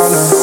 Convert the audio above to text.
problem